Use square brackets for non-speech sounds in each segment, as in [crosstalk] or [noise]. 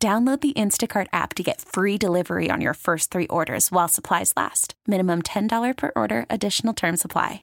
Download the Instacart app to get free delivery on your first three orders while supplies last. Minimum $10 per order, additional term supply.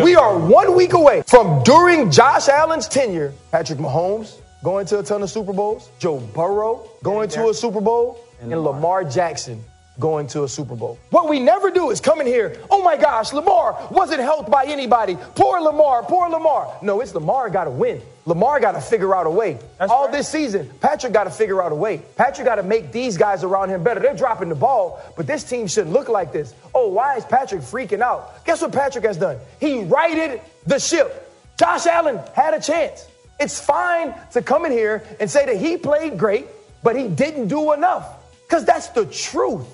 We are one week away from during Josh Allen's tenure, Patrick Mahomes going to a ton of Super Bowls, Joe Burrow going to a Super Bowl, and Lamar Jackson going to a Super Bowl. What we never do is come in here, oh my gosh, Lamar wasn't helped by anybody. Poor Lamar, poor Lamar. No, it's Lamar got to win. Lamar got to figure out a way. That's All right. this season, Patrick got to figure out a way. Patrick got to make these guys around him better. They're dropping the ball, but this team shouldn't look like this. Oh, why is Patrick freaking out? Guess what Patrick has done? He righted the ship. Josh Allen had a chance. It's fine to come in here and say that he played great, but he didn't do enough. Because that's the truth.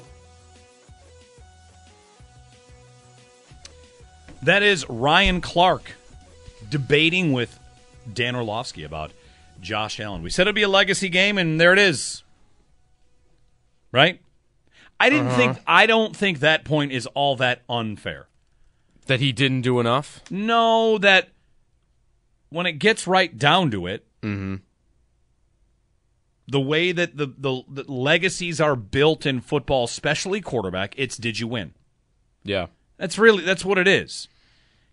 That is Ryan Clark debating with Dan Orlovsky about Josh Allen. We said it'd be a legacy game, and there it is. Right? I didn't uh-huh. think. I don't think that point is all that unfair. That he didn't do enough? No, that when it gets right down to it, mm-hmm. the way that the, the the legacies are built in football, especially quarterback, it's did you win? Yeah. That's really that's what it is.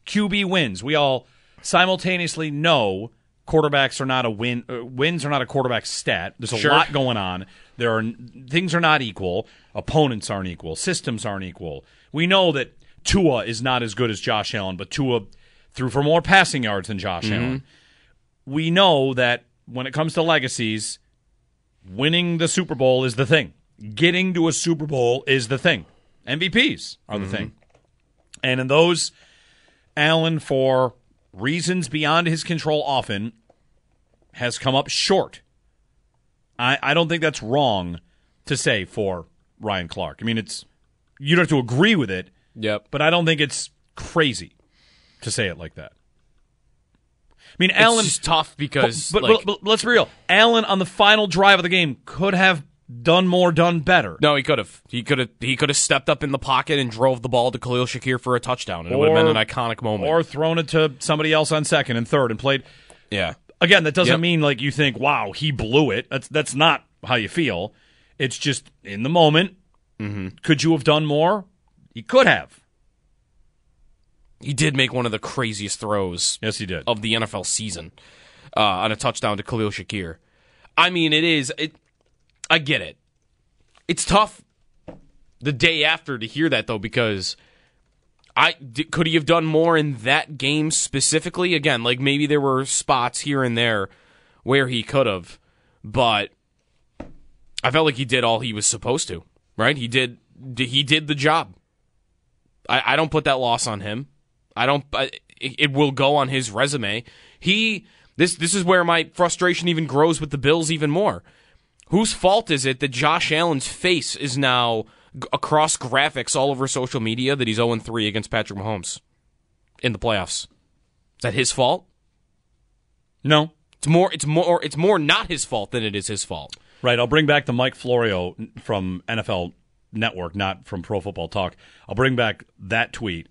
QB wins. We all simultaneously know quarterbacks are not a win. Uh, wins are not a quarterback stat. There's a Sure. lot going on. There are things are not equal. Opponents aren't equal. Systems aren't equal. We know that Tua is not as good as Josh Allen, but Tua threw for more passing yards than Josh Allen. We know that when it comes to legacies, winning the Super Bowl is the thing. Getting to a Super Bowl is the thing. MVPs are the thing. And in those, Allen, for reasons beyond his control, often has come up short. I, I don't think that's wrong to say for Ryan Clark. I mean, it's you don't have to agree with it, Yep. but I don't think it's crazy to say it like that. I mean, Allen. it's tough because but, like, but, but let's be real. Allen on the final drive of the game could have done more, done better. no, he could have. He could have. He could have stepped up in the pocket and drove the ball to Khalil Shakir for a touchdown, and it would have been an iconic moment. Or thrown it to somebody else on second and third and played. yeah, Again, that doesn't Yep. mean like you think, "Wow, he blew it." That's that's not how you feel. It's just in the moment. Mm-hmm. Could you have done more? He could have. he did make one of the craziest throws Yes, he did. of the NFL season uh, on a touchdown to Khalil Shakir. I mean, it is. It. I get it. It's tough the day after to hear that though because I d- could he have done more in that game specifically? Again, like maybe there were spots here and there where he could have, but I felt like he did all he was supposed to. Right? He did. He did the job. I, I don't put that loss on him. I don't. I, it will go on his resume. He. This. This is where my frustration even grows with the Bills even more. Whose fault is it that Josh Allen's face is now g- across graphics all over social media that he's 0 3 against Patrick Mahomes in the playoffs? Is that his fault? no, It's more. It's more. It's more not his fault than it is his fault. Right. I'll bring back the Mike Florio from NFL Network, not from Pro Football Talk. I'll bring back that tweet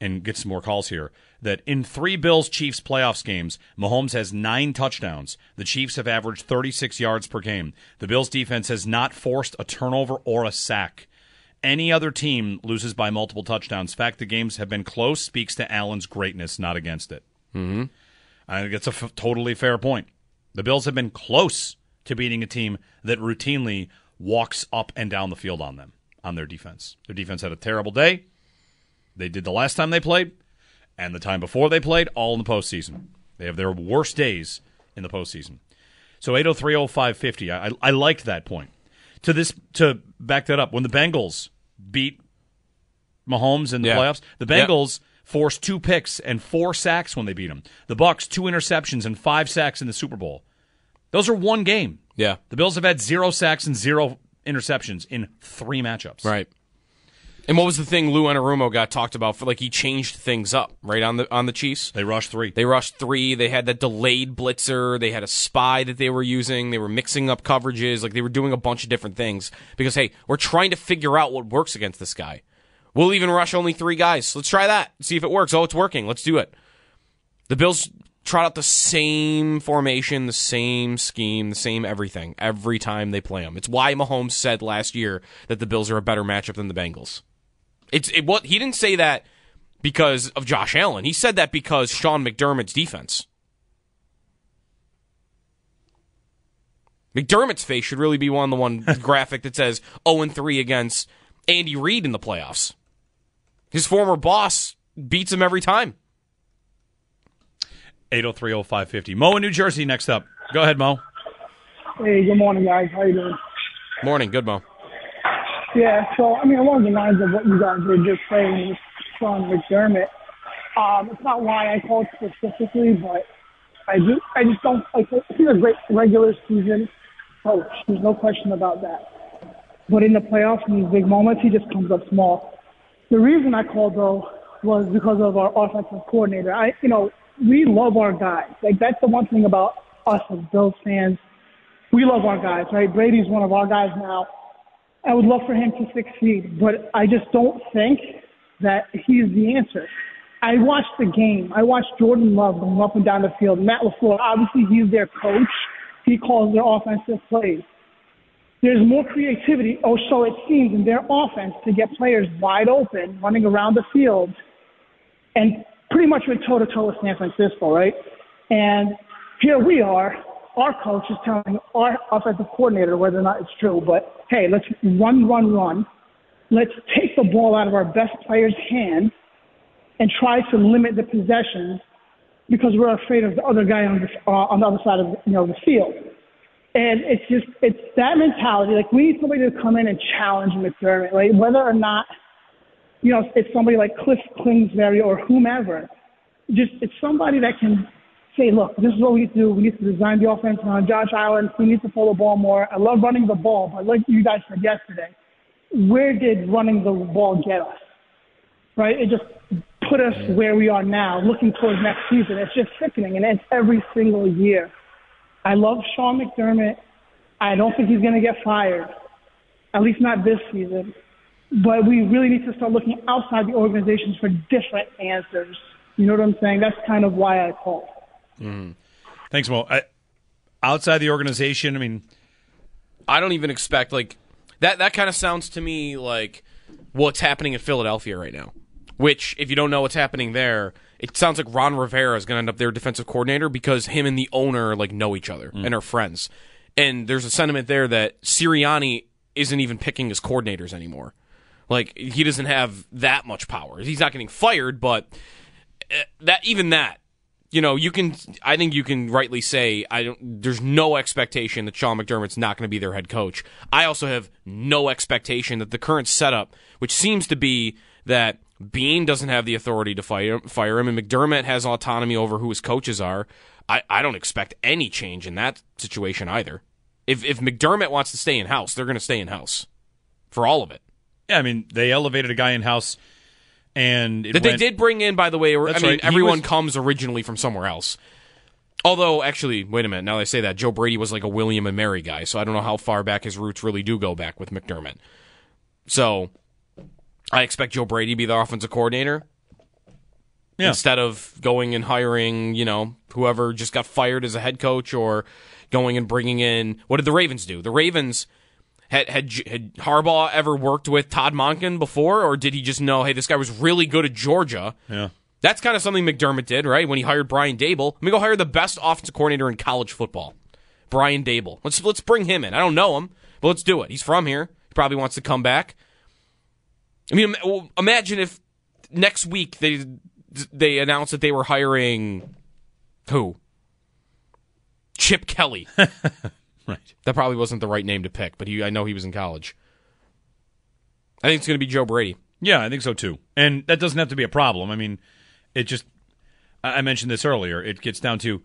and get some more calls here. That in three Bills Chiefs playoffs games, Mahomes has nine touchdowns. The Chiefs have averaged 36 yards per game. The Bills defense has not forced a turnover or a sack. Any other team loses by multiple touchdowns. Fact the games have been close speaks to Allen's greatness, not against it. Mm-hmm. I think it's a f- totally fair point. The Bills have been close to beating a team that routinely walks up and down the field on them on their defense. Their defense had a terrible day. They did the last time they played, and the time before they played, all in the postseason. They have their worst days in the postseason. So 8030550, I, I, I liked that point. To this, to back that up, when the Bengals beat Mahomes in the Yeah. playoffs, the Yeah. Bengals forced two picks and four sacks when they beat them. The Bucs two interceptions and five sacks in the Super Bowl. Those are one game. Yeah. The Bills have had zero sacks and zero interceptions in three matchups. Right. And what was the thing Lou Anarumo got talked about for like he changed things up, right, on the on the Chiefs? They rushed three. They rushed three. They had that delayed blitzer. They had a spy that they were using. They were mixing up coverages. Like they were doing a bunch of different things because hey, we're trying to figure out what works against this guy. We'll even rush only three guys. Let's try that. See if it works. Oh, it's working. Let's do it. The Bills trot out the same formation, the same scheme, the same everything every time they play them. It's why Mahomes said last year that the Bills are a better matchup than the Bengals. It's it what he didn't say that because of Josh Allen. He said that because Sean McDermott's defense. McDermott's face should really be on the one [laughs] graphic that says 0 and 3 against Andy Reid in the playoffs. His former boss beats him every time. 8030550. Mo in New Jersey next up. Go ahead, Mo. Hey, good morning, guys. How you doing? Morning, good Mo. Yeah, so I mean, along the lines of what you guys were just saying with Sean McDermott, um, it's not why I called specifically, but I just I just don't like he's a great regular season coach. There's no question about that. But in the playoffs, in these big moments, he just comes up small. The reason I called though was because of our offensive coordinator. I, you know, we love our guys. Like that's the one thing about us as Bills fans. We love our guys, right? Brady's one of our guys now. I would love for him to succeed, but I just don't think that he's the answer. I watched the game. I watched Jordan Love going up and down the field. Matt LaFleur, obviously he's their coach. He calls their offensive plays. There's more creativity, or so it seems, in their offense to get players wide open, running around the field, and pretty much went toe to toe with San Francisco, right? And here we are, our coach is telling our offensive coordinator whether or not it's true, but hey, let's run, run, run. Let's take the ball out of our best player's hand and try to limit the possessions because we're afraid of the other guy on the, uh, on the other side of you know the field. And it's just it's that mentality. Like we need somebody to come in and challenge McDermott, like whether or not you know it's somebody like Kliff Kingsbury or whomever. Just it's somebody that can say, look, this is what we need to do. We need to design the offense around Josh Allen. We need to pull the ball more. I love running the ball, but like you guys said yesterday, where did running the ball get us? Right? It just put us where we are now, looking towards next season. It's just sickening, and it's every single year. I love Sean McDermott. I don't think he's going to get fired, at least not this season. But we really need to start looking outside the organizations for different answers. You know what I'm saying? That's kind of why I called. Thanks, Mo. I, outside the organization, I mean, I don't even expect like that. That kind of sounds to me like what's happening in Philadelphia right now. Which, if you don't know what's happening there, it sounds like Ron Rivera is going to end up their defensive coordinator because him and the owner like know each other and are friends. And there's a sentiment there that Sirianni isn't even picking his coordinators anymore. Like he doesn't have that much power. He's not getting fired, but eh, that even that you know, you can. I think you can rightly say I don't. There's no expectation that Sean McDermott's not going to be their head coach. I also have no expectation that the current setup, which seems to be that Beane doesn't have the authority to fire fire him, and McDermott has autonomy over who his coaches are. I, I don't expect any change in that situation either. If if McDermott wants to stay in house, they're going to stay in house for all of it. yeah, I mean, they elevated a guy in house, and it That they did bring in, by the way. I mean, right. Everyone was- comes originally from somewhere else. Although, actually, wait a minute. Now that I say that, Joe Brady was like a William and Mary guy, so I don't know how far back his roots really do go back with McDermott. So, I expect Joe Brady to be the offensive coordinator Yeah. instead of going and hiring, you know, whoever just got fired as a head coach or going and bringing in. What did the Ravens do? The Ravens had had, had Harbaugh ever worked with Todd Monken before, or did he just know, hey, this guy was really good at Georgia? Yeah. That's kind of something McDermott did, right? When he hired Brian Daboll. Let me go hire the best offensive coordinator in college football, Brian Daboll. Let's let's bring him in. I don't know him, but let's do it. He's from here. He probably wants to come back. I mean, imagine if next week they they announced that they were hiring who? Chip Kelly. [laughs] Right. That probably wasn't the right name to pick, but he, I know he was in college. I think it's going to be Joe Brady. Yeah, I think so too. And that doesn't have to be a problem. I mean, It just, I mentioned this earlier. It gets down to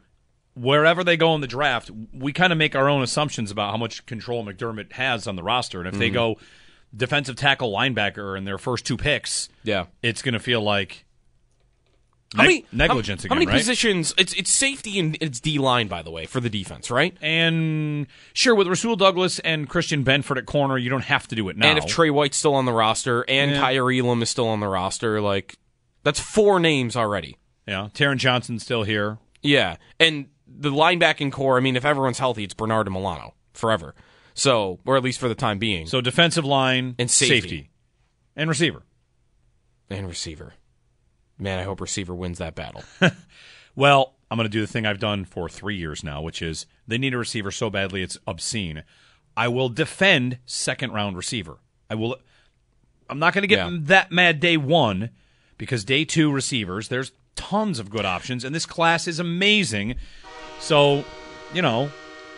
wherever they go in the draft, we kind of make our own assumptions about how much control McDermott has on the roster. And if Mm-hmm. they go defensive tackle linebacker in their first two picks, Yeah. it's going to feel like How many negligence how, again, How many right? positions? It's it's safety and it's D line, by the way, for the defense, right? And sure, with Rasul Douglas and Christian Benford at corner, you don't have to do it now. And if Tre White's still on the roster and Yeah. Kaiir Elam is still on the roster, like that's four names already. yeah, Taron Johnson's still here. Yeah, and the linebacking corps. I mean, if everyone's healthy, it's Bernard and Milano forever. So, or at least for the time being, So defensive line And safety. and receiver. and receiver. Man, I hope receiver wins that battle. [laughs] Well, I'm going to do the thing I've done for three years now, which is they need a receiver so badly it's obscene. I will defend second round receiver. I will. I'm not going to get Yeah. that mad day one because day two receivers there's tons of good options and this class is amazing. So, you know,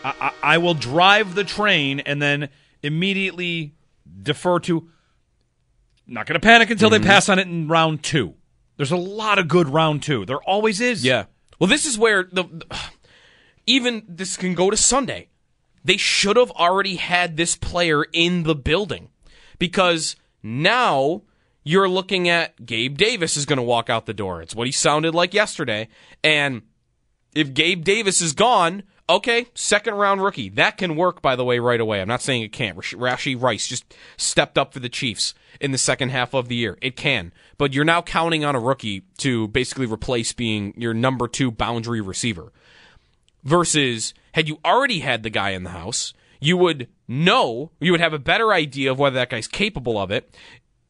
I, I, I will drive the train and then immediately defer to. Not going to panic until Mm-hmm. they pass on it in round two. There's a lot of good round two. There always is. Yeah. Well, this is where the, the- [sighs] even this can go to Sunday. They should have already had this player in the building because now you're looking at Gabe Davis is going to walk out the door. It's what he sounded like yesterday. And if Gabe Davis is gone, okay, second round rookie. That can work, by the way, right away. I'm not saying it can't. Rash- Rashee Rice just stepped up for the Chiefs in the second half of the year. It can. But you're now counting on a rookie to basically replace being your number two boundary receiver. Versus, had you already had the guy in the house, you would know, you would have a better idea of whether that guy's capable of it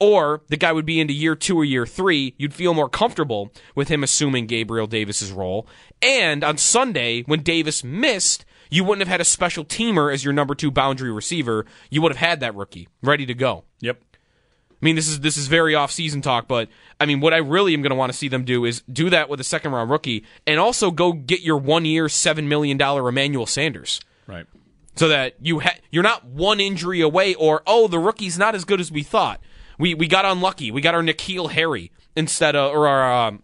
or the guy would be into year two or year three, you'd feel more comfortable with him assuming Gabriel Davis's role. And on Sunday, when Davis missed, you wouldn't have had a special teamer as your number two boundary receiver. You would have had that rookie ready to go. Yep. I mean, this is this is very off season talk, but I mean, what I really am going to want to see them do is do that with a second round rookie, and also go get your one year, seven million dollar Emmanuel Sanders Right. so that you ha- you're not one injury away or oh the rookie's not as good as we thought. We we got unlucky. We got our N'Keal Harry instead of or our um,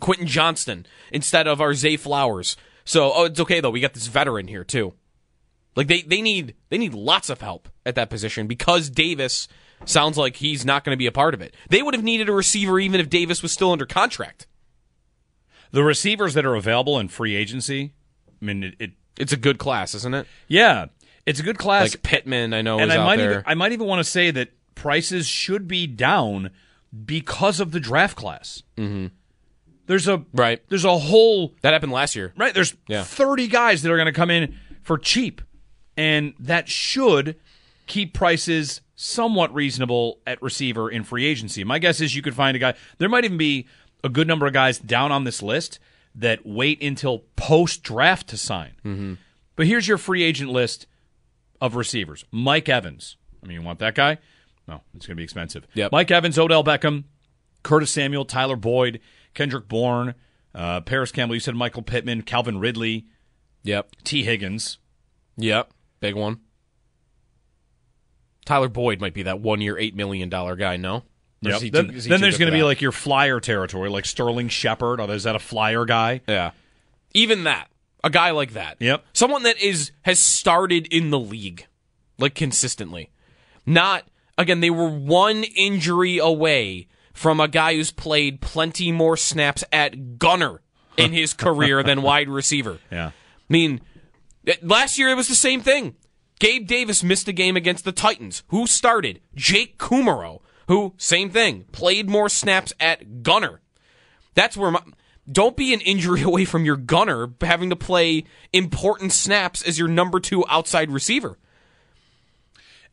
Quentin Johnston instead of our Zay Flowers. So oh it's okay though. We got this veteran here too. Like they they need they need lots of help at that position because Davis sounds like he's not going to be a part of it. They would have needed a receiver even if Davis was still under contract. The receivers that are available in free agency, I mean, it, it It's a good class, isn't it? yeah, it's a good class. Like Pittman, I know and I might even I might even want to say that prices should be down because of the draft class. Mm-hmm. There's a Right. There's a whole that happened last year. right. There's Yeah. 30 guys that are going to come in for cheap, and that should keep prices somewhat reasonable at receiver in free agency. My guess is you could find a guy. There might even be a good number of guys down on this list that wait until post draft to sign. Mm-hmm. But here's your free agent list of receivers: Mike Evans. I mean, you want that guy? No, it's going to be expensive. Yep. Mike Evans, Odell Beckham, Curtis Samuel, Tyler Boyd, Kendrick Bourne, uh, Parris Campbell. You said Michael Pittman, Calvin Ridley, Yep. Tee Higgins. Yep, big one. Tyler Boyd might be that one year, $8 million guy, no? Or Yep. Then, too- he then there's going to be like your flyer territory, like Sterling Shepard. Oh, is that a flyer guy? Yeah. Even that. A guy like that. Yep. Someone that is has started in the league, like consistently. Not again, they were one injury away from a guy who's played plenty more snaps at gunner in his [laughs] career than wide receiver. Yeah. I mean, eh, last year it was the same thing. Gabe Davis missed a game against the Titans. Who started? Jake Kumerow, who, same thing, played more snaps at gunner. That's where my. Don't be an injury [laughs] away from your gunner having to play important snaps as your number two outside receiver.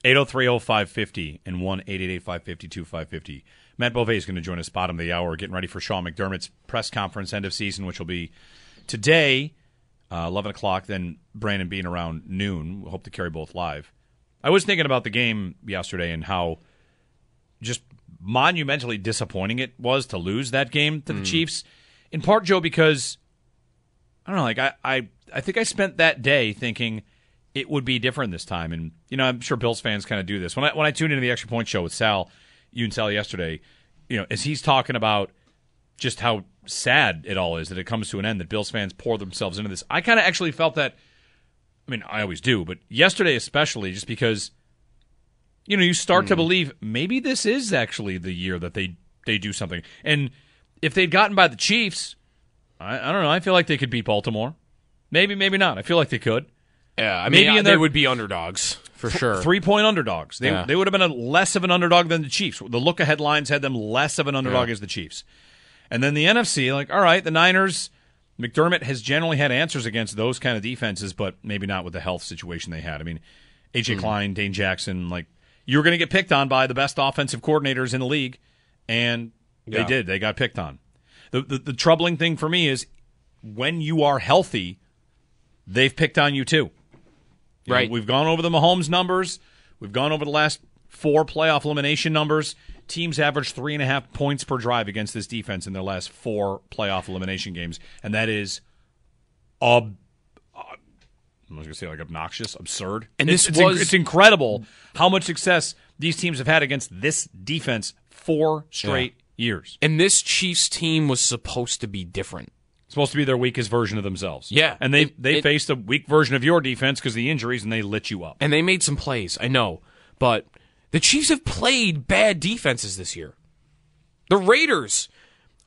803-0550 and 1-888-552-550. Matt Bove is going to join us bottom of the hour, getting ready for Sean McDermott's press conference end of season, which will be today, uh, 11 o'clock, then Brandon Beane around noon. We hope to carry both live. I was thinking about the game yesterday and how just monumentally disappointing it was to lose that game to the Chiefs. In part, Joe, because I don't know, like I, I, I think I spent that day thinking it would be different this time. And you know, I'm sure Bills fans kind of do this. When I when I tuned into the extra point show with Sal, you and Sal yesterday, you know, as he's talking about just how sad it all is that it comes to an end that Bills fans pour themselves into this. I kind of actually felt that. I mean, I always do, but yesterday especially, just because you know you start to hmm. believe maybe this is actually the year that they they do something. And if they'd gotten by the Chiefs, I, I don't know. I feel like they could beat Baltimore. Maybe, maybe not. I feel like they could. Yeah, I Maybe mean, in they would be underdogs for sure. Three point underdogs. They, Yeah. they would have been a less of an underdog than the Chiefs. The look ahead lines had them less of an underdog Yeah. as the Chiefs. And then the NFC, like, all right, the Niners, McDermott has generally had answers against those kind of defenses, but maybe not with the health situation they had. I mean, AJ Hmm. Klein, Dane Jackson, like, you were going to get picked on by the best offensive coordinators in the league, and they Yeah. did. They got picked on. The, the, the troubling thing for me is when you are healthy, they've picked on you too. You know, Right. we've gone over the Mahomes numbers. We've gone over the last four playoff elimination numbers. Teams average three and a half points per drive against this defense in their last four playoff elimination games, and that is, ob- uh, I was going to say like obnoxious, absurd. And It's- this it's, was- it's incredible how much success these teams have had against this defense four straight years. and this Chiefs team was supposed to be different. Supposed to be their weakest version of themselves. Yeah. and they It- they it- faced a weak version of your defense because of the injuries, and they lit you up. And they made some plays, I know. But the Chiefs have played bad defenses this year. The Raiders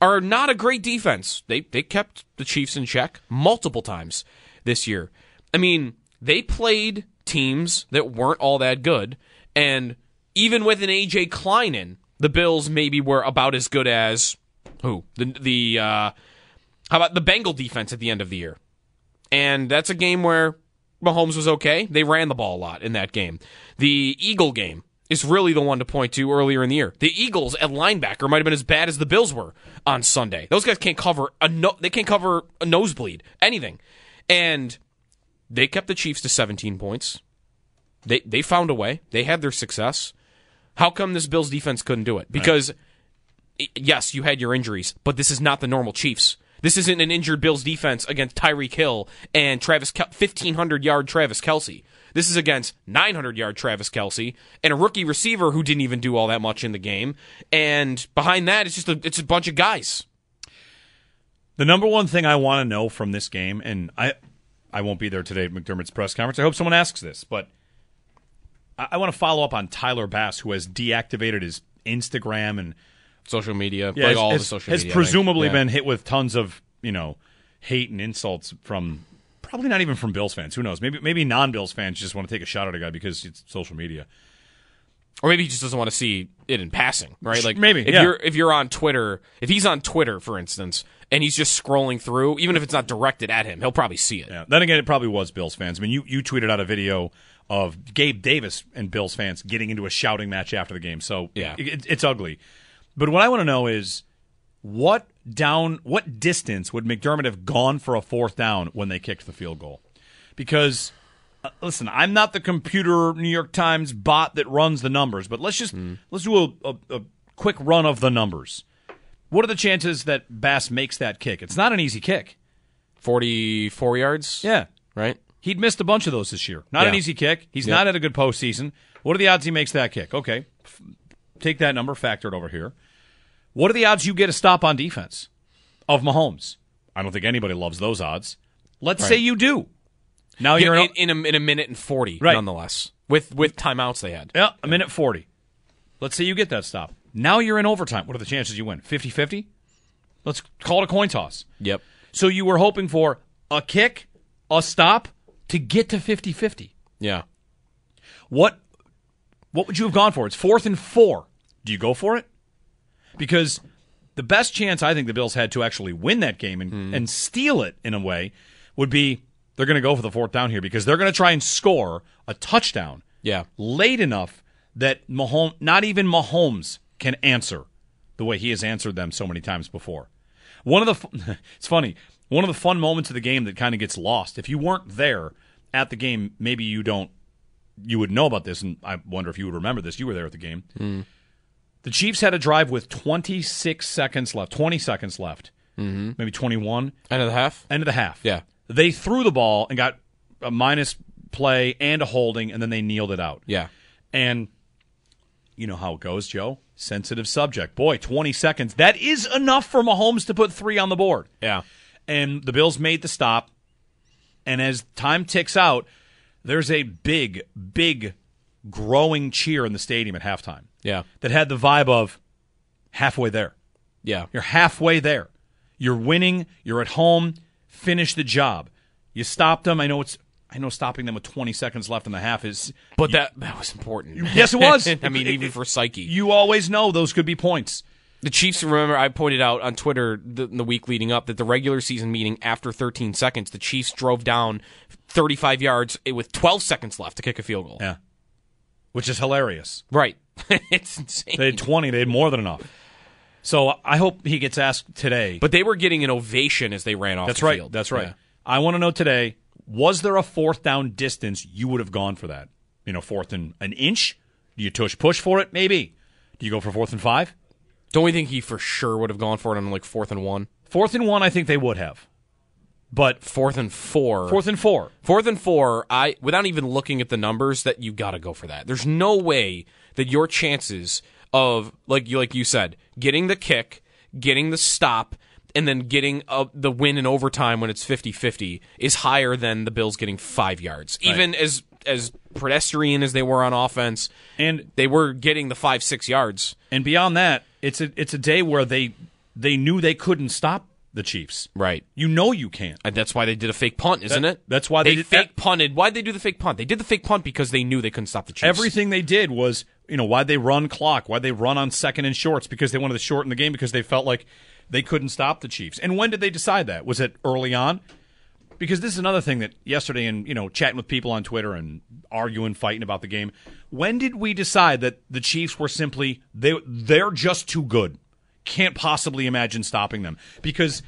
are not a great defense. They they kept the Chiefs in check multiple times this year. I mean, they played teams that weren't all that good, and even with an AJ Klein in, the Bills maybe were about as good as who the the uh, how about the Bengal defense at the end of the year? And that's a game where Mahomes was okay. They ran the ball a lot in that game. The Eagle game is really the one to point to earlier in the year. The Eagles at linebacker might have been as bad as the Bills were on Sunday. Those guys can't cover a no, they can't cover a nosebleed, anything. And they kept the Chiefs to 17 points. They they found a way. They had their success. How come this Bills defense couldn't do it? Because i- yes, you had your injuries, but this is not the normal Chiefs. This isn't an injured Bills defense against Tyreek Hill and Travis Kel- 1500 yard Travis Kelce. This is against 900 yard Travis Kelce and a rookie receiver who didn't even do all that much in the game. And behind that, it's just a, it's a bunch of guys. The number one thing I want to know from this game, and I, I won't be there today at McDermott's press conference. I hope someone asks this, but I, I want to follow up on Tyler Bass, who has deactivated his Instagram and Social media, yeah, like has, all has- the social has media. Presumably Yeah. been hit with tons of you know hate and insults from probably not even from Bills fans. Who knows? Maybe maybe non Bills fans just want to take a shot at a guy because it's social media. or maybe he just doesn't want to see it in passing, right? Like Maybe, if yeah. you're if you're on Twitter, if he's on Twitter, for instance, and he's just scrolling through, even if it's not directed at him, he'll probably see it. Yeah. Then again, it probably was Bills fans. I mean, you, you tweeted out a video of Gabe Davis and Bills fans getting into a shouting match after the game. So Yeah. it, it's ugly. But what I want to know is what down, what distance would McDermott have gone for a fourth down when they kicked the field goal? Because uh, listen, I'm not the computer New York Times bot that runs the numbers, but let's just let's do a, a, a quick run of the numbers. What are the chances that Bass makes that kick? It's not an easy kick. Forty four yards. Yeah. Right. He'd missed a bunch of those this year. Not an easy kick. He's Yeah. not had a good postseason. What are the odds he makes that kick? Okay. F- Take that number, factor it over here. What are the odds you get a stop on defense of Mahomes? I don't think anybody loves those odds. Let's say you do. Now you're in, in, a, in a minute and forty, Right. nonetheless, with with timeouts they had. yeah, a minute 40. Let's say you get that stop. Now you're in overtime. What are the chances you win? 50 50? Let's call it a coin toss. Yep. So you were hoping for a kick, a stop to get to 50 50. Yeah. What what would you have gone for? It's fourth and four. Do you go for it? Because the best chance I think the Bills had to actually win that game and, mm-hmm. and steal it in a way would be they're going to go for the fourth down here because they're going to try and score a touchdown Yeah. late enough that Mahomes, not even Mahomes, can answer the way he has answered them so many times before. One of the, [laughs] it's funny, one of the fun moments of the game that kind of gets lost. If you weren't there at the game, maybe you don't, you would know about this, and I wonder if you would remember this. You were there at the game. Hmm. The Chiefs had a drive with 26 seconds left, 20 seconds left, mm-hmm. maybe 21 End of the half. end of the half. Yeah. They threw the ball and got a minus play and a holding, and then they kneeled it out. Yeah. And you know how it goes, Joe. sensitive subject. Boy, 20 seconds. That is enough for Mahomes to put three on the board. Yeah. And the Bills made the stop. And as time ticks out, there's a big, big growing cheer in the stadium at halftime Yeah. that had the vibe of halfway there. Yeah. You're halfway there. You're winning. You're at home. Finish the job. You stopped them. I know it's. I know stopping them with 20 seconds left in the half is. But that that was important. [laughs] Yes, it was. [laughs] I mean, even for psyche. You always know those could be points. The Chiefs, remember, I pointed out on Twitter the, the week leading up that the regular season meeting after 13 seconds, the Chiefs drove down 35 yards with 12 seconds left to kick a field goal. Yeah. Which is hilarious. Right. [laughs] it's insane. They had 20. They had more than enough. So I hope he gets asked today. but they were getting an ovation as they ran off that's the right. field. That's right. Yeah. I want to know today was there a fourth down distance you would have gone for that? You know, fourth and an inch? Do you tush push for it? Maybe. Do you go for fourth and five? Don't we think he for sure would have gone for it on like fourth and one? Fourth and one, I think they would have. But Fourth and four, fourth and four, fourth and four, I without even looking at the numbers, that you got to go for that. There's no way that your chances of like you like you said, getting the kick, getting the stop, and then getting uh, the win in overtime when it's 50-50 is higher than the Bills getting five yards. Even as as pedestrian as they were on offense, And they were getting the five six yards. and beyond that, it's a it's a day where they they knew they couldn't stop the Chiefs. Right. You know you can't. And that's why they did a fake punt, isn't That- it? that's why they they did- fake punted. Why'd they do the fake punt? They did the fake punt because they knew they couldn't stop the Chiefs. Everything they did was, you know, why'd they run clock? Why'd they run on second and shorts? Because they wanted to shorten the game because they felt like they couldn't stop the Chiefs. And when did they decide that? Was it early on? Because this is another thing that yesterday, and you know, chatting with people on Twitter and arguing, fighting about the game. When did we decide that the Chiefs were simply they they're just too good? Can't possibly imagine stopping them because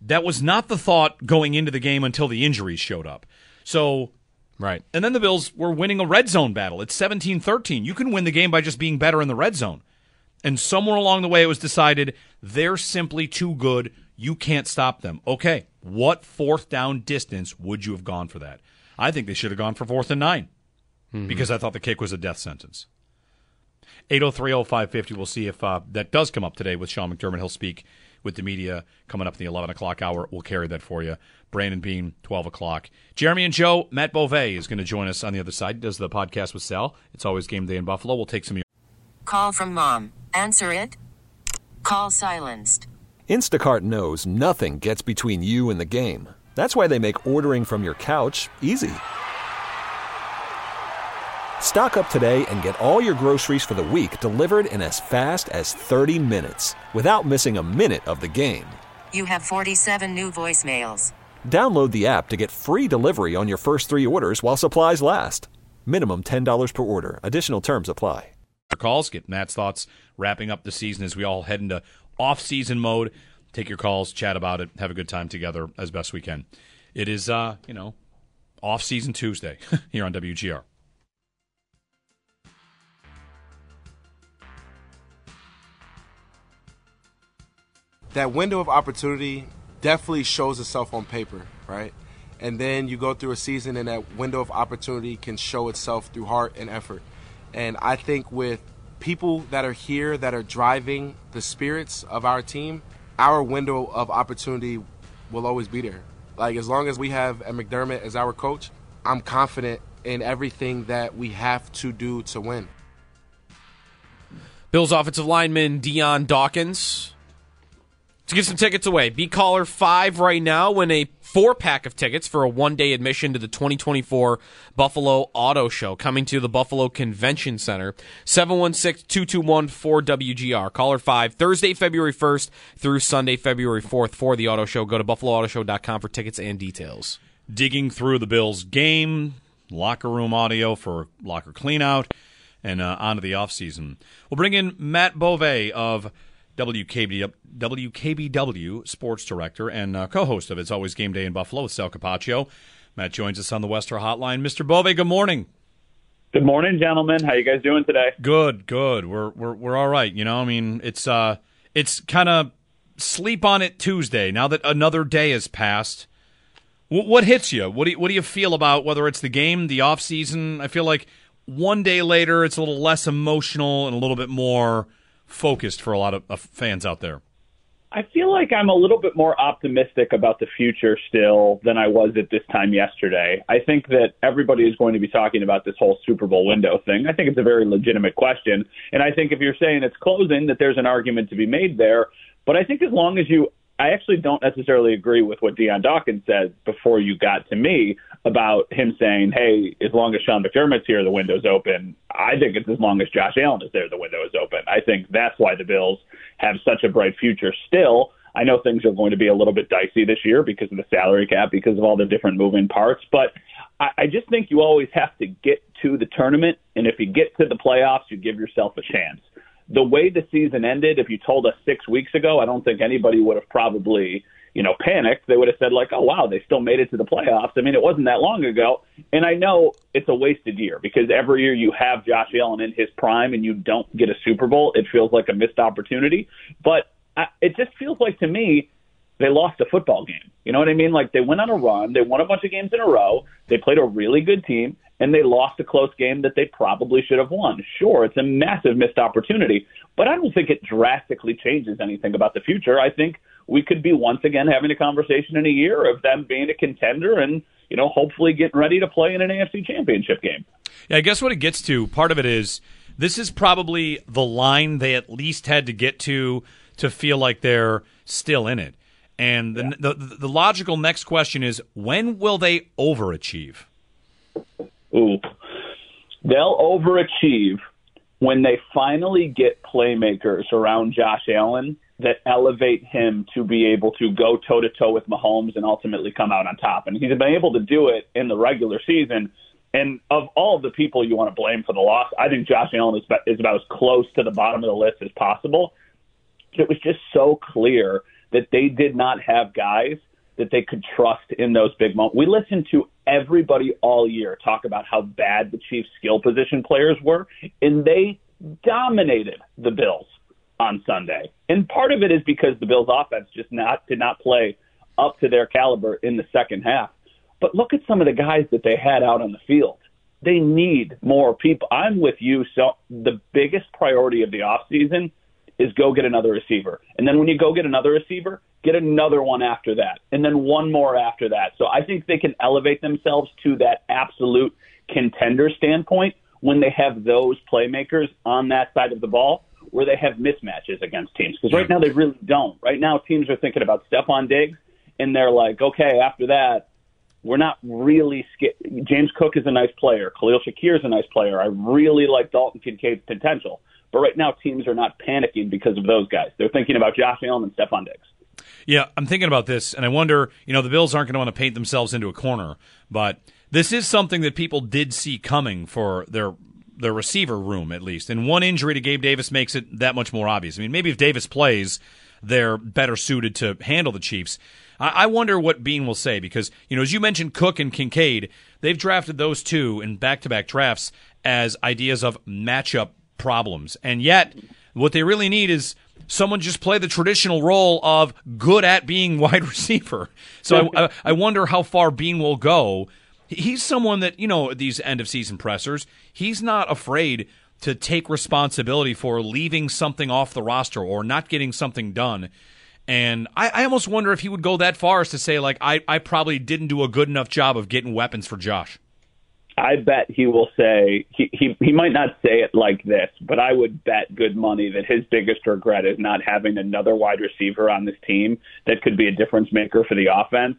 that was not the thought going into the game until the injuries showed up. So right. and then the Bills were winning a red zone battle. It's 17 13. You can win the game by just being better in the red zone. And somewhere along the way, it was decided they're simply too good. You can't stop them. Okay, what fourth down distance would you have gone for that? I think they should have gone for fourth and 9 mm-hmm. because I thought the kick was a death sentence. 8030550. We'll see if uh, that does come up today with Sean McDermott. He'll speak with the media coming up in the 11 o'clock hour. We'll carry that for you. Brandon Beane, 12 o'clock. Jeremy and Joe, Matt Bove is going to join us on the other side. He does the podcast with Sal. It's always game day in Buffalo. We'll take some of your Call from mom. Answer it. Call silenced. Instacart knows nothing gets between you and the game. That's why they make ordering from your couch easy. Stock up today and get all your groceries for the week delivered in as fast as 30 minutes without missing a minute of the game. You have 47 new voicemails. Download the app to get free delivery on your first three orders while supplies last. Minimum $10 per order. Additional terms apply. calls. Get Matt's thoughts wrapping up the season as we all head into off-season mode. Take your calls, chat about it, have a good time together as best we can. It is, uh, you know, off-season Tuesday [laughs] here on WGR. That window of opportunity definitely shows itself on paper, right? And then you go through a season, and that window of opportunity can show itself through heart and effort. And I think with people that are here that are driving the spirits of our team, our window of opportunity will always be there. Like as long as we have a McDermott as our coach, I'm confident in everything that we have to do to win. Bills offensive lineman Dion Dawkins to give some tickets away. Be caller five right now. Win a four pack of tickets for a one day admission to the 2024 Buffalo Auto Show coming to the Buffalo Convention Center. 716 221 4WGR. Caller five Thursday, February 1st through Sunday, February 4th for the auto show. Go to buffaloautoshow.com for tickets and details. Digging through the Bills game, locker room audio for locker cleanout, and uh, on to the offseason. We'll bring in Matt Bove of WKB, WKBW sports director and uh, co-host of It's Always Game Day in Buffalo with Sal Capaccio. Matt joins us on the Wester Hotline. Mr. Bove, good morning. Good morning, gentlemen. How you guys doing today? Good, good. We're we're we're all right. You know, I mean, it's uh, it's kind of sleep on it Tuesday. Now that another day has passed, what, what hits you? What do you, what do you feel about whether it's the game, the off season? I feel like one day later, it's a little less emotional and a little bit more focused for a lot of, fans out there? I feel like I'm a little bit more optimistic about the future still than I was at this time yesterday. I think that everybody is going to be talking about this whole Super Bowl window thing. I think it's a very legitimate question. And I think if you're saying it's closing, that there's an argument to be made there. But I think as long as you I actually don't necessarily agree with what Dion Dawkins said before you got to me about him saying, "Hey, as long as Sean McDermott's here, the window's open." I think it's as long as Josh Allen is there, the window is open. I think that's why the Bills have such a bright future still. I know things are going to be a little bit dicey this year because of the salary cap, because of all the different moving parts, but I, I just think you always have to get to the tournament, and if you get to the playoffs, you give yourself a chance the way the season ended, if you told us six weeks ago, I don't think anybody would have probably, you know, panicked. They would have said like, "Oh wow, they still made it to the playoffs." I mean, it wasn't that long ago, and I know it's a wasted year because every year you have Josh Allen in his prime and you don't get a Super Bowl, it feels like a missed opportunity. But I, it just feels like to me they lost a football game. You know what I mean? Like they went on a run, they won a bunch of games in a row, they played a really good team, and they lost a close game that they probably should have won. Sure, it's a massive missed opportunity, but I don't think it drastically changes anything about the future. I think we could be once again having a conversation in a year of them being a contender and, you know, hopefully getting ready to play in an AFC championship game. Yeah, I guess what it gets to, part of it is this is probably the line they at least had to get to to feel like they're still in it. And the, yeah. the, the logical next question is when will they overachieve? Ooh, they'll overachieve when they finally get playmakers around Josh Allen that elevate him to be able to go toe to toe with Mahomes and ultimately come out on top. And he's been able to do it in the regular season. And of all the people you want to blame for the loss, I think Josh Allen is about, is about as close to the bottom of the list as possible. It was just so clear that they did not have guys that they could trust in those big moments. We listened to everybody all year talk about how bad the Chiefs' skill position players were, and they dominated the Bills on Sunday. And part of it is because the Bills' offense just not did not play up to their caliber in the second half. But look at some of the guys that they had out on the field. They need more people. I'm with you. So the biggest priority of the offseason is go get another receiver. And then when you go get another receiver, get another one after that, and then one more after that. So I think they can elevate themselves to that absolute contender standpoint when they have those playmakers on that side of the ball where they have mismatches against teams. Because right now they really don't. Right now teams are thinking about Stefon Diggs, and they're like, okay, after that, we're not really scared. James Cook is a nice player. Khalil Shakir is a nice player. I really like Dalton Kincaid's potential. But right now, teams are not panicking because of those guys. They're thinking about Josh Allen and Stefon Diggs. Yeah, I'm thinking about this, and I wonder, you know, the Bills aren't going to want to paint themselves into a corner, but this is something that people did see coming for their their receiver room, at least. And one injury to Gabe Davis makes it that much more obvious. I mean, maybe if Davis plays, they're better suited to handle the Chiefs. I, I wonder what Beane will say because, you know, as you mentioned, Cook and Kincaid, they've drafted those two in back to back drafts as ideas of matchup problems. And yet, what they really need is someone just play the traditional role of good at being [laughs] wide receiver. So I, I, wonder how far Beane will go. He's someone that, you know, these end of season pressers, he's not afraid to take responsibility for leaving something off the roster or not getting something done. And I, I almost wonder if he would go that far as to say, like, I, I probably didn't do a good enough job of getting weapons for Josh. I bet he will say he, he he might not say it like this, but I would bet good money that his biggest regret is not having another wide receiver on this team that could be a difference maker for the offense,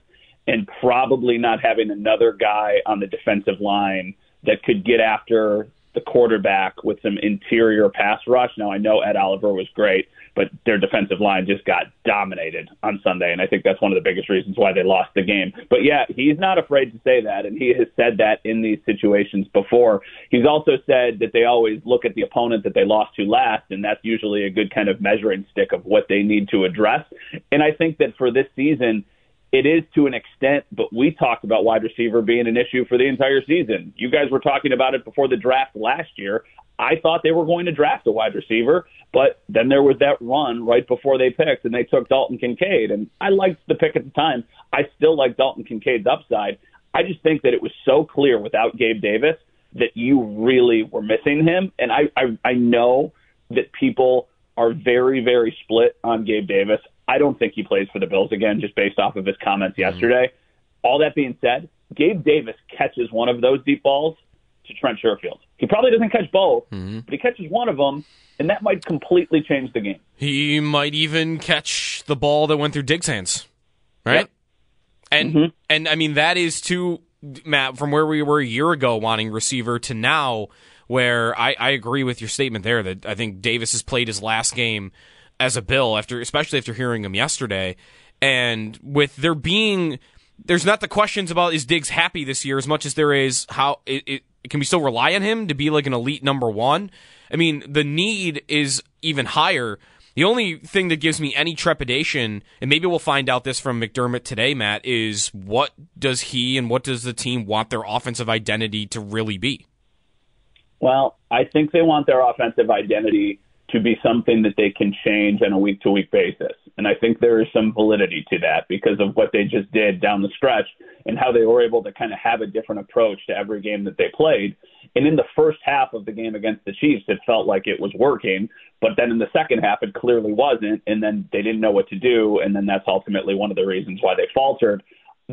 and probably not having another guy on the defensive line that could get after the quarterback with some interior pass rush. Now I know Ed Oliver was great, but their defensive line just got dominated on Sunday, and I think that's one of the biggest reasons why they lost the game. But yeah, he's not afraid to say that, and he has said that in these situations before. He's also said that they always look at the opponent that they lost to last, and that's usually a good kind of measuring stick of what they need to address. And I think that for this season, it is to an extent, but we talked about wide receiver being an issue for the entire season. You guys were talking about it before the draft last year. I thought they were going to draft a wide receiver, but then there was that run right before they picked, and they took Dalton Kincaid. And I liked the pick at the time. I still like Dalton Kincaid's upside. I just think that it was so clear without Gabe Davis that you really were missing him. And I, I, I know that people are very, very split on Gabe Davis. I don't think he plays for the Bills again, just based off of his comments Mm-hmm. yesterday. All that being said, Gabe Davis catches one of those deep balls to Trent Sherfield. He probably doesn't catch both, Mm-hmm. but he catches one of them, and that might completely change the game. He might even catch the ball that went through Diggs' hands, right? Yep. And and I mean that is too Matt from where we were a year ago wanting receiver to now where I, I agree with your statement there that I think Davis has played his last game as a Bill after especially after hearing him yesterday and with there being there's not the questions about is Diggs happy this year as much as there is how it, it can we still rely on him to be like an elite number one? I mean, the need is even higher. The only thing that gives me any trepidation, and maybe we'll find out this from McDermott today, Matt, is what does he and what does the team want their offensive identity to really be? Well, I think they want their offensive identity to be something that they can change on a week to week basis. And I think there is some validity to that because of what they just did down the stretch and how they were able to kind of have a different approach to every game that they played. And in the first half of the game against the Chiefs, it felt like it was working. But then in the second half, it clearly wasn't. And then they didn't know what to do. And then that's ultimately one of the reasons why they faltered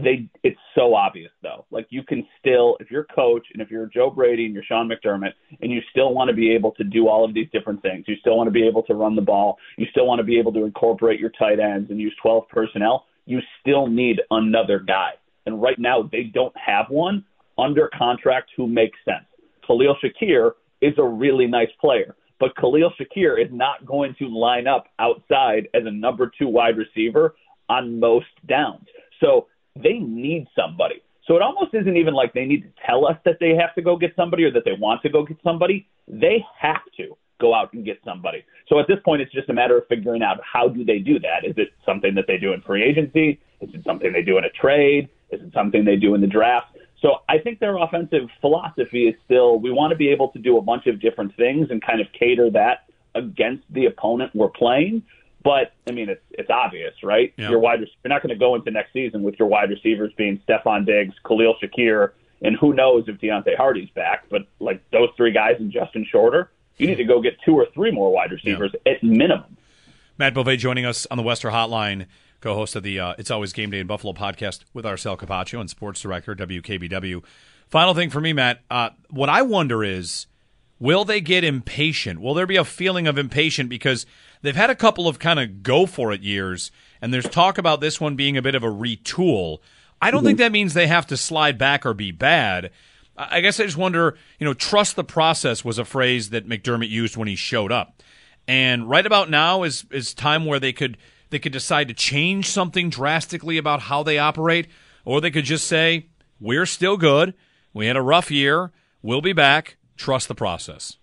they it's so obvious though. Like you can still if you're coach and if you're Joe Brady and you're Sean McDermott and you still want to be able to do all of these different things. You still want to be able to run the ball. You still want to be able to incorporate your tight ends and use 12 personnel. You still need another guy. And right now they don't have one under contract who makes sense. Khalil Shakir is a really nice player, but Khalil Shakir is not going to line up outside as a number 2 wide receiver on most downs. So they need somebody. So it almost isn't even like they need to tell us that they have to go get somebody or that they want to go get somebody. They have to go out and get somebody. So at this point, it's just a matter of figuring out how do they do that. Is it something that they do in free agency? Is it something they do in a trade? Is it something they do in the draft? So I think their offensive philosophy is still we want to be able to do a bunch of different things and kind of cater that against the opponent we're playing. But I mean, it's it's obvious, right? Yeah. Your wide, you're not going to go into next season with your wide receivers being Stefon Diggs, Khalil Shakir, and who knows if Deonte Harty's back. But like those three guys and Justin Shorter, you need to go get two or three more wide receivers at minimum. Matt Bove joining us on the Western Hotline, co-host of the uh, It's Always Game Day in Buffalo podcast with our Sal Capaccio and sports director WKBW. Final thing for me, Matt. Uh, what I wonder is, will they get impatient? Will there be a feeling of impatient because they've had a couple of kind of go for it years, and there's talk about this one being a bit of a retool. I don't mm-hmm. think that means they have to slide back or be bad. I I guess I just wonder, you know, trust the process was a phrase that McDermott used when he showed up. And right about now is is time where they could they could decide to change something drastically about how they operate, or they could just say, We're still good. We had a rough year. We'll be back. Trust the process.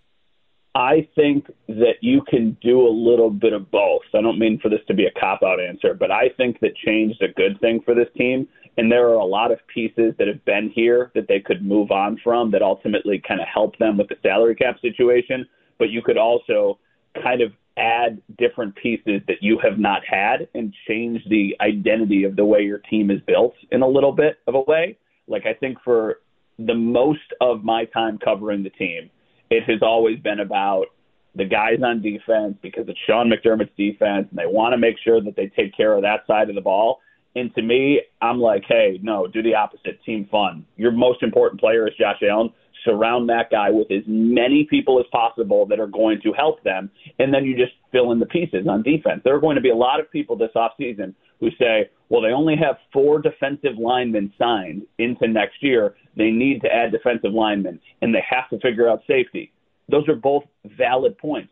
I think that you can do a little bit of both. I don't mean for this to be a cop out answer, but I think that change is a good thing for this team. And there are a lot of pieces that have been here that they could move on from that ultimately kind of help them with the salary cap situation. But you could also kind of add different pieces that you have not had and change the identity of the way your team is built in a little bit of a way. Like I think for the most of my time covering the team, it has always been about the guys on defense because it's Sean McDermott's defense and they want to make sure that they take care of that side of the ball. And to me, I'm like, hey, no, do the opposite. Team fun. Your most important player is Josh Allen. Surround that guy with as many people as possible that are going to help them. And then you just fill in the pieces on defense. There are going to be a lot of people this offseason who say, well, they only have four defensive linemen signed into next year. They need to add defensive linemen, and they have to figure out safety. Those are both valid points.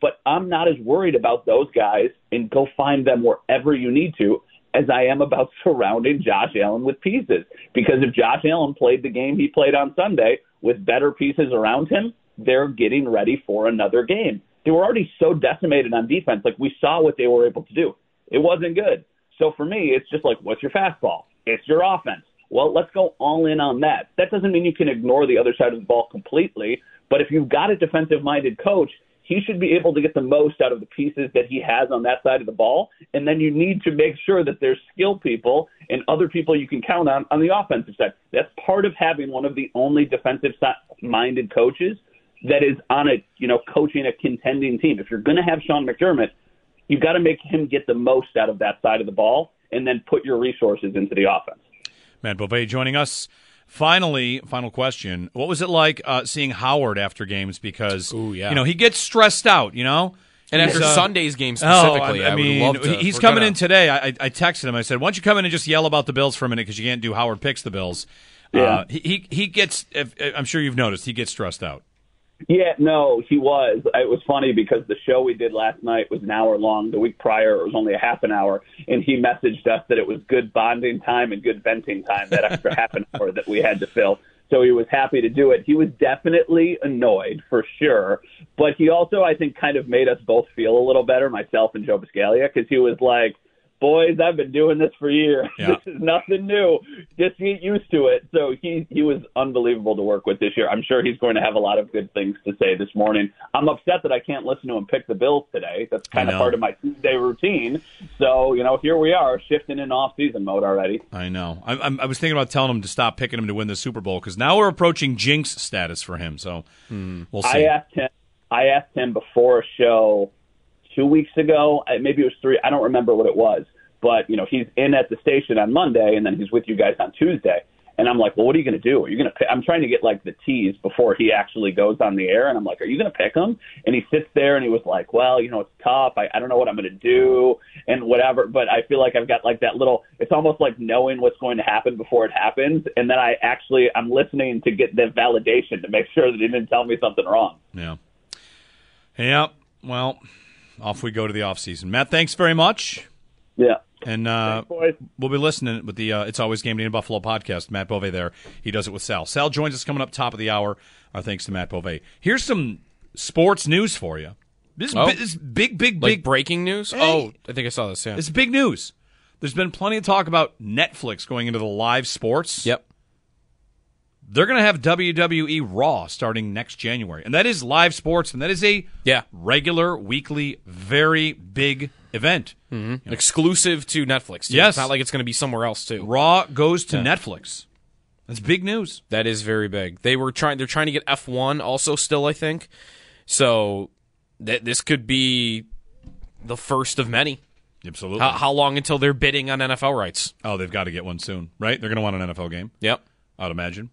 But I'm not as worried about those guys and go find them wherever you need to as I am about [laughs] surrounding Josh Allen with pieces. Because if Josh Allen played the game he played on Sunday with better pieces around him, they're getting ready for another game. They were already so decimated on defense. Like we saw what they were able to do. It wasn't good. So for me, it's just like, what's your fastball? It's your offense. Well, let's go all in on that. That doesn't mean you can ignore the other side of the ball completely. But if you've got a defensive minded coach, he should be able to get the most out of the pieces that he has on that side of the ball. And then you need to make sure that there's skill people and other people you can count on on the offensive side. That's part of having one of the only defensive minded coaches that is on a you know coaching a contending team. If you're going to have Sean McDermott, you've got to make him get the most out of that side of the ball, and then put your resources into the offense. Matt Bove joining us. Finally, final question: What was it like uh, seeing Howard after games? Because Ooh, yeah. you know he gets stressed out. You know, And after uh, Sunday's game Oh, specifically, I, I I would mean, love to- he's coming gonna- in today. I, I texted him. I said, "Why don't you come in and just yell about the Bills for a minute because you can't do Howard picks the Bills." Yeah. Uh, he, he he gets. If, I'm sure you've noticed he gets stressed out. Yeah, no, he was. It was funny because the show we did last night was an hour long. The week prior, it was only a half an hour, and he messaged us that it was good bonding time and good venting time. That extra [laughs] half an hour that we had to fill. So he was happy to do it. He was definitely annoyed for sure, but he also, I think, kind of made us both feel a little better, myself and Joe Buscaglia, because he was like, "Boys, I've been doing this for years. [laughs] Yeah. This is nothing new. Just get used to it." So he he was unbelievable to work with this year. I'm sure he's going to have a lot of good things to say this morning. I'm upset that I can't listen to him pick the Bills today. That's kind of part of my Tuesday routine. So you know, here we are shifting in off season mode already. I know. I, I'm, I was thinking about telling him to stop picking him to win the Super Bowl because now we're approaching jinx status for him. So we'll see. I asked him. I asked him before a show two weeks ago. uh, Maybe it was three. I don't remember what it was. But you know, he's in at the station on Monday, and then he's with you guys on Tuesday. And I'm like, well, what are you going to do? Are you going to? I'm trying to get like the tease before he actually goes on the air, and I'm like, are you going to pick him? And he sits there and he was like, well, you know, it's tough. I, I don't know what I'm going to do and whatever. But I feel like I've got like that little. It's almost like knowing what's going to happen before it happens, and then I actually I'm listening to get the validation to make sure that he didn't tell me something wrong. Yeah. Yep. Well, off we go to the off season. Matt, thanks very much. Yeah. And uh, Thanks, we'll be listening with the uh, It's Always Game Day in Buffalo podcast. Matt Bove there. He does it with Sal. Sal joins us coming up top of the hour. Our thanks to Matt Bove. Here's some sports news for you. This is, Oh. this is big, big, Like big. breaking news? Hey. Oh, I think I saw this. Yeah. It's big news. There's been plenty of talk about Netflix going into the live sports. Yep. They're going to have WWE Raw starting next January. And that is live sports, and that is a Yeah. regular, weekly, very big event. Mm-hmm. Exclusive to Netflix. Too. Yes. It's not like it's going to be somewhere else too. Raw goes to Netflix. That's big news. That is very big. They were trying. They're trying to get F one also still. I think. So th- this could be the first of many. Absolutely. How, how long until they're bidding on NFL rights? oh, they've got to get one soon, right? They're going to want an NFL game, Yep. I'd imagine.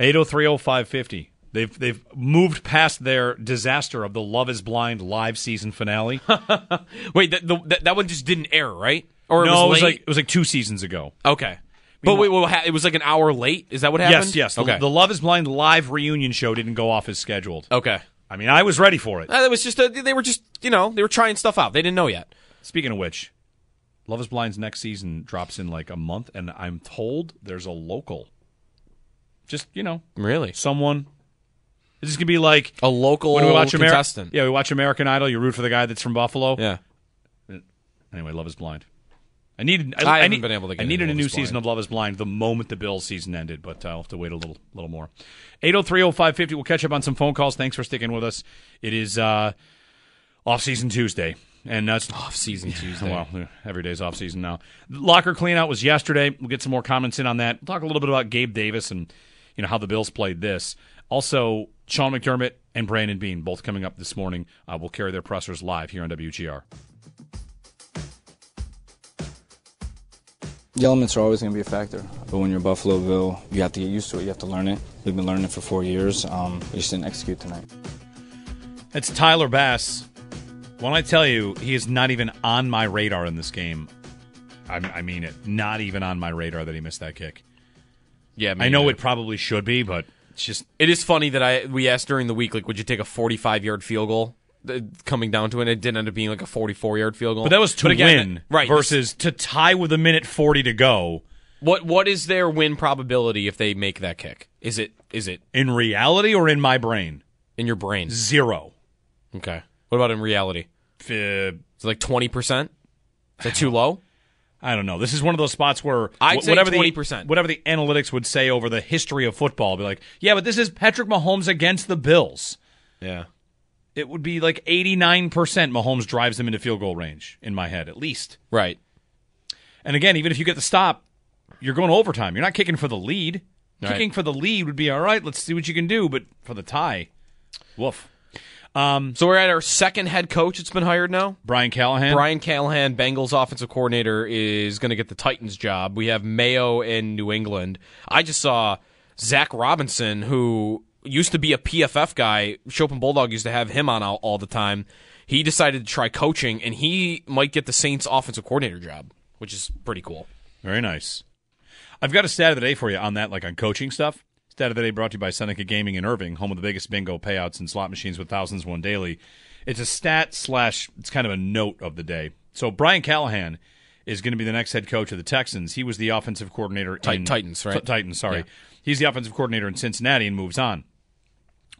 8030550. They've they've moved past their disaster of the Love Is Blind live season finale. [laughs] Wait, that, the, that one just didn't air, right? Or no, it was, late? like it was like two seasons ago. okay. But wait, it was like an hour late. Is that what happened? yes. The, Okay. the Love Is Blind live reunion show didn't go off as scheduled. okay. I mean, I was ready for it. Uh, that was just a, they were just you know they were trying stuff out. They didn't know yet. Speaking of which, Love Is Blind's next season drops in like a month, and I'm told there's a local. Just you know, Really, someone. This is gonna be like a local when we watch Ameri- contestant. Yeah, we watch American Idol. You root for the guy that's from Buffalo. yeah. Anyway, Love Is Blind. I needed. I haven't need- been able to get I needed a new season of Love Is Blind the moment the Bills season ended, but uh, I'll have to wait a little, little more. 8030550. We'll catch up on some phone calls. Thanks for sticking with us. It is uh, off season Tuesday, and that's Off season Tuesday. well, every day's off season now. Locker cleanout was yesterday. We'll get some more comments in on that. We'll talk a little bit about Gabe Davis and you know how the Bills played this. Also, Sean McDermott and Brandon Beane both coming up this morning. Uh, will carry their pressers live here on WGR. The elements are always going to be a factor, but when you're Buffalo Bill, you have to get used to it. You have to learn it. We've been learning it for four years. Um, we just didn't execute tonight. It's Tyler Bass. When I tell you he is not even on my radar in this game, I, I mean it. Not even on my radar that he missed that kick. Yeah, I know it probably should be, but it's just It is funny that I we asked during the week, like, would you take a 45 yard field goal? Uh, Coming down to it, it did end up being like a 44 yard field goal. But that was to again, win, right? Versus to tie with a minute forty to go. what what is their win probability if they make that kick? Is it is it In reality or in my brain, in your brain? zero. Okay. What about in reality? Uh, Is it like 20 percent? Is that too low? I don't know. This is one of those spots where I'd wh- whatever 20%. the whatever the analytics would say over the history of football, be like, yeah, but this is Patrick Mahomes against the Bills. Yeah. It would be like eighty nine percent. Mahomes drives them into field goal range in my head, at least. Right. And again, even if you get the stop, you're going overtime. You're not kicking for the lead. Right. Kicking for the lead would be all right. Let's see what you can do. But for the tie, Woof. Um, so we're at our second head coach that's been hired now. Brian Callahan. Brian Callahan, Bengals offensive coordinator, is going to get the Titans job. We have Mayo in New England. I just saw Zac Robinson, who used to be a PFF guy. Chopin Bulldog used to have him on all, all the time. He decided to try coaching, and he might get the Saints offensive coordinator job, which is pretty cool. Very nice. I've got a stat of the day for you on that, like on coaching stuff. Stat of the day brought to you by Seneca Gaming in Irving, home of the biggest bingo payouts and slot machines with thousands won daily. It's a stat slash, it's kind of a note of the day. So Brian Callahan is going to be the next head coach of the Texans. He was the offensive coordinator Tit- in Titans, right? T- Titans, sorry. Yeah. He's the offensive coordinator in Cincinnati and moves on.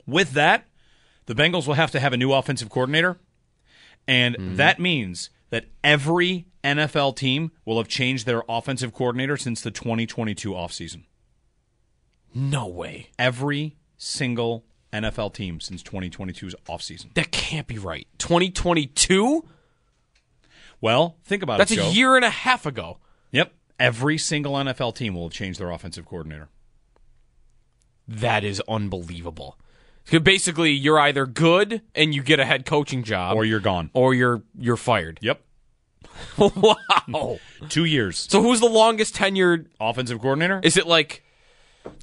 With that, the Bengals will have to have a new offensive coordinator, and Mm-hmm. that means that every NFL team will have changed their offensive coordinator since the 2022 offseason. No way. Every single NFL team since 2022's offseason. That can't be right. 2022? Well, think about That's it. That's a year and a half ago. Yep. Every single NFL team will have changed their offensive coordinator. That is unbelievable. Basically, you're either good and you get a head coaching job, Or you're gone. or you're you're fired. Yep. [laughs] wow. Two years. So who's the longest tenured? Offensive coordinator? Is it like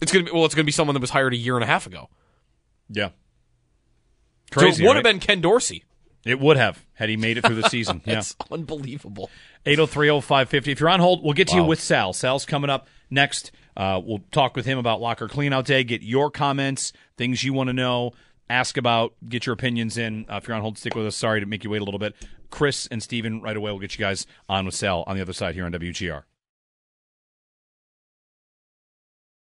it's gonna be? Well, it's gonna be someone that was hired a year and a half ago. yeah. so Crazy. it would right? have been Ken Dorsey. It would have had he made it through the [laughs] season. yeah. It's unbelievable. 8030550. If you're on hold, we'll get to you with Sal. Sal's coming up next. Uh, we'll talk with him about locker cleanout day, get your comments, things you want to know, ask about, get your opinions in. Uh, if you're on hold, stick with us. Sorry to make you wait a little bit. Chris and Steven right away We'll get you guys on with Sal on the other side here on WGR.